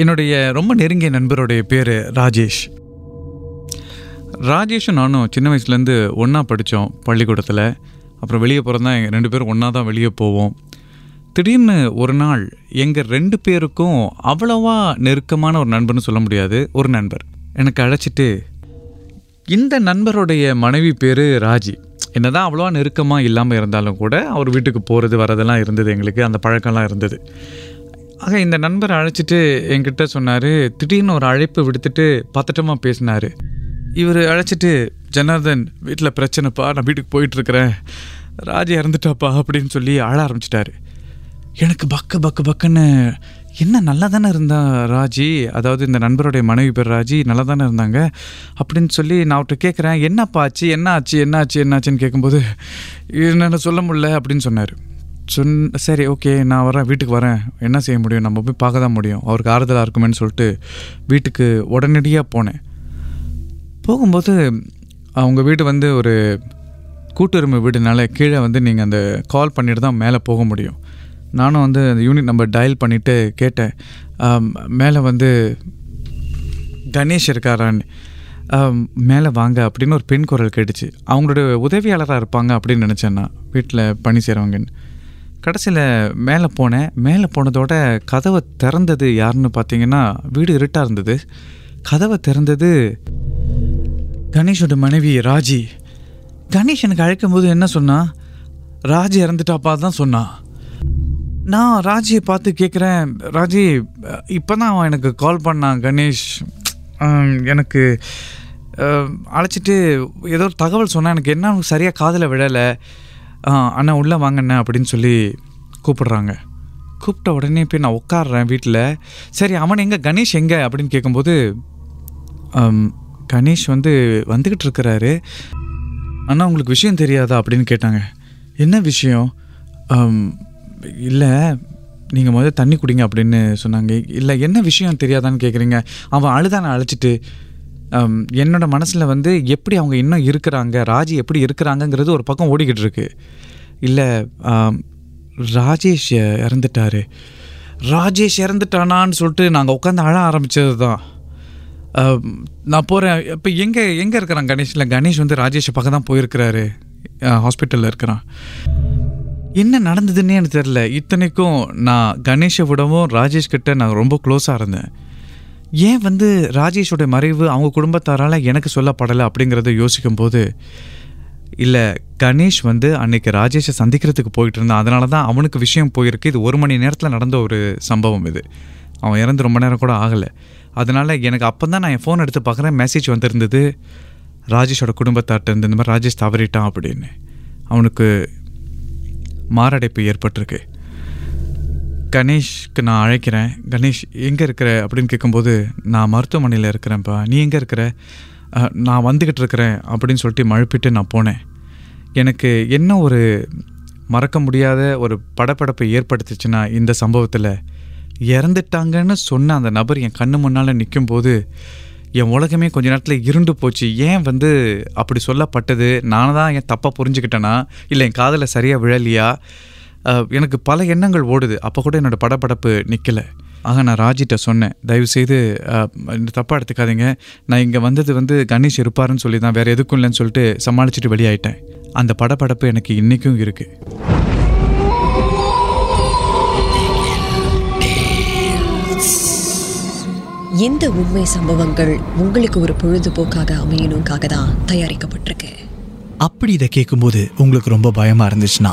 என்னுடைய ரொம்ப நெருங்கிய நண்பருடைய பேர் ராஜேஷ். ராஜேஷும் நானும் சின்ன வயசுலேருந்து ஒன்றா படித்தோம் பள்ளிக்கூடத்தில். அப்புறம் வெளியே போகிறதா எங்கள் ரெண்டு பேரும் ஒன்றா தான் வெளியே போவோம். திடீர்னு ஒரு நாள் எங்கள் ரெண்டு பேருக்கும் அவ்வளவா நெருக்கமான ஒரு நண்பர்னு சொல்ல முடியாது ஒரு நண்பர். எனக்கு அழைச்சிட்டு இந்த நண்பருடைய மனைவி பேர் ராஜி. என்னதான் அவ்வளோவா நெருக்கமாக இல்லாமல் இருந்தாலும் கூட அவர் வீட்டுக்கு போகிறது வரதெல்லாம் இருந்தது எங்களுக்கு அந்த பழக்கம்லாம் இருந்தது. ஆக இந்த நண்பரை அழைச்சிட்டு என்கிட்ட சொன்னார் திடீர்னு ஒரு அழைப்பு விடுத்துட்டு பத்தட்டமாக பேசினார். இவர் அழைச்சிட்டு ஜனார்தன் வீட்டில் பிரச்சனைப்பா நான் வீட்டுக்கு போயிட்டுருக்கிறேன். ராஜி இறந்துட்டாப்பா அப்படின்னு சொல்லி அழ ஆரம்பிச்சிட்டாரு. எனக்கு பக்கு பக்கு பக்குன்னு என்ன நல்லா தானே இருந்தா ராஜி? அதாவது இந்த நண்பருடைய மனைவி பேர் ராஜி நல்லா தானே இருந்தாங்க? அப்படின்னு சொல்லி நான் அவர்கிட்ட கேட்குறேன் என்னப்பா ஆச்சு? என்ன ஆச்சு? என்ன ஆச்சு? என்ன ஆச்சுன்னு கேட்கும்போது என்னென்ன சொல்ல முடியல அப்படின்னு சொன்னார். சொன் சரி ஓகே நான் வரேன் வீட்டுக்கு வரேன். என்ன செய்ய முடியும்? நம்ம போய் பார்க்க தான் முடியும். அவருக்கு ஆறுதலாக இருக்குமேன்னு சொல்லிட்டு வீட்டுக்கு உடனடியாக போனேன். போகும்போது அவங்க வீடு வந்து ஒரு கூட்டுரிமை வீடுனால கீழே வந்து நீங்கள் அந்த கால் பண்ணிட்டு தான் மேலே போக முடியும். நானும் வந்து அந்த யூனிட் நம்பர் டயல் பண்ணிவிட்டு கேட்டேன். மேலே வந்து கணேஷ் இருக்காரான்னு. மேலே வாங்க அப்படின்னு ஒரு பெண் குரல் கேட்டுச்சு. அவங்களோட உதவியாளராக இருப்பாங்க அப்படின்னு நினச்சேன் நான். வீட்டில் பணி செய்கிறவங்கன்னு கடைசியில் மேலே போனேன். மேலே போனதோட கதவை திறந்தது யாருன்னு பார்த்தீங்கன்னா வீடு இருட்டாக இருந்தது. கதவை திறந்தது கணேஷோட மனைவி ராஜி. கணேஷ் எனக்கு அழைக்கும்போது என்ன சொன்னான் ராஜி இறந்துட்டாப்பா தான் சொன்னான் நான் ராஜியை பார்த்து கேட்குறேன் ராஜி இப்போ தான் அவன் எனக்கு கால் பண்ணான் கணேஷ். எனக்கு அழைச்சிட்டு ஏதோ ஒரு தகவல் சொன்னான் எனக்கு என்ன சரியாக காதில் விடலை அண்ணா உள்ளே வாங்கண்ணே அப்படின்னு சொல்லி கூப்பிடுறாங்க. கூப்பிட்ட உடனே போய் நான் உட்காடுறேன் வீட்டில் சரி அவன் எங்கே? கணேஷ் எங்கே? அப்படின்னு கேட்கும்போது கணேஷ் வந்து வந்துக்கிட்டு இருக்கிறாரு. அண்ணா உங்களுக்கு விஷயம் தெரியாதா? அப்படின்னு கேட்டாங்க. என்ன விஷயம்? இல்லை நீங்கள் முதல்ல தண்ணி குடிங்க அப்படின்னு சொன்னாங்க. இல்லை என்ன விஷயம் தெரியாதான்னு கேட்குறீங்க அவன் அழுதானை அழைச்சிட்டு என்னோட மனசில் வந்து எப்படி அவங்க இன்னும் இருக்கிறாங்க ராஜி எப்படி இருக்கிறாங்கங்கிறது ஒரு பக்கம் ஓடிக்கிட்டு இருக்கு. இல்லை ராஜேஷ் இறந்துட்டாரு. ராஜேஷ் இறந்துட்டானான்னு சொல்லிட்டு நாங்கள் உட்காந்து அழ ஆரம்பித்தது தான் நான் போகிறேன் இப்போ எங்கே எங்கே இருக்கிறான் கணேஷில் கணேஷ் வந்து ராஜேஷை பக்கம் தான் போயிருக்கிறாரு ஹாஸ்பிட்டலில் இருக்கிறான். என்ன நடந்ததுன்னே எனக்கு தெரில இத்தனைக்கும் நான் கணேஷை விடவும் ராஜேஷ் கிட்ட நான் ரொம்ப க்ளோஸாக இருந்தேன். ஏன் வந்து ராஜேஷோட மறைவு அவங்க குடும்பத்தாரால் எனக்கு சொல்லப்படலை அப்படிங்கிறத யோசிக்கும்போது இல்லை கணேஷ் வந்து அன்னைக்கு ராஜேஷை சந்திக்கிறதுக்கு போயிட்டு இருந்தான். அதனால தான் அவனுக்கு விஷயம் போயிருக்கு. இது ஒரு மணி நேரத்தில் நடந்த ஒரு சம்பவம் இது. அவன் இறந்து ரொம்ப நேரம் கூட ஆகலை. அதனால் எனக்கு அப்போ தான் நான் என் ஃபோன் எடுத்து பார்க்குறேன். மெசேஜ் வந்திருந்தது ராஜேஷோட குடும்பத்தார்ட்ட இருந்து இந்த மாதிரி ராஜேஷ் தவறிட்டான் அப்படின்னு. அவனுக்கு மாரடைப்பு ஏற்பட்டிருக்கு. கணேஷ்க்கு நான் அழைக்கிறேன். கணேஷ் எங்கே இருக்கிற? அப்படின்னு கேட்கும்போது நான் மருத்துவமனையில் இருக்கிறேன்ப்பா. நீ எங்கே இருக்கிற? நான் வந்துக்கிட்டு இருக்கிறேன் அப்படின்னு சொல்லிட்டு மழுப்பிட்டு நான் போனேன். எனக்கு என்ன ஒரு மறக்க முடியாத ஒரு படப்படப்பை ஏற்படுத்துச்சுன்னா இந்த சம்பவத்தில். இறந்துட்டாங்கன்னு சொன்ன அந்த நபர் என் கண்ணு முன்னால் நிற்கும்போது என் உலகமே கொஞ்ச நேரத்தில் இருண்டு போச்சு. ஏன் வந்து அப்படி சொல்லப்பட்டது? நான் தான் என் தப்பாக புரிஞ்சுக்கிட்டேனா? இல்லை என் காதில் சரியாக விழலையா? எனக்கு பல எண்ணங்கள் ஓடுது. அப்போ கூட என்னோட படபடப்பு நிற்கலை ஆக நான் ராஜிட்ட சொன்னேன். தயவுசெய்து தப்பாக எடுத்துக்காதீங்க. நான் இங்கே வந்தது வந்து கணேஷ் இருப்பாருன்னு சொல்லி தான் வேறு எதுக்கும் இல்லைன்னு சொல்லிட்டு சமாளிச்சுட்டு வெளியாயிட்டேன். அந்த படபடப்பு எனக்கு இன்றைக்கும் இருக்குது இந்த உண்மை சம்பவங்கள் உங்களுக்கு ஒரு பொழுதுபோக்காக அமையணுக்காக தான் தயாரிக்கப்பட்டிருக்கு. அப்படி இதை கேட்கும்போது உங்களுக்கு ரொம்ப பயமா இருந்துச்சுன்னா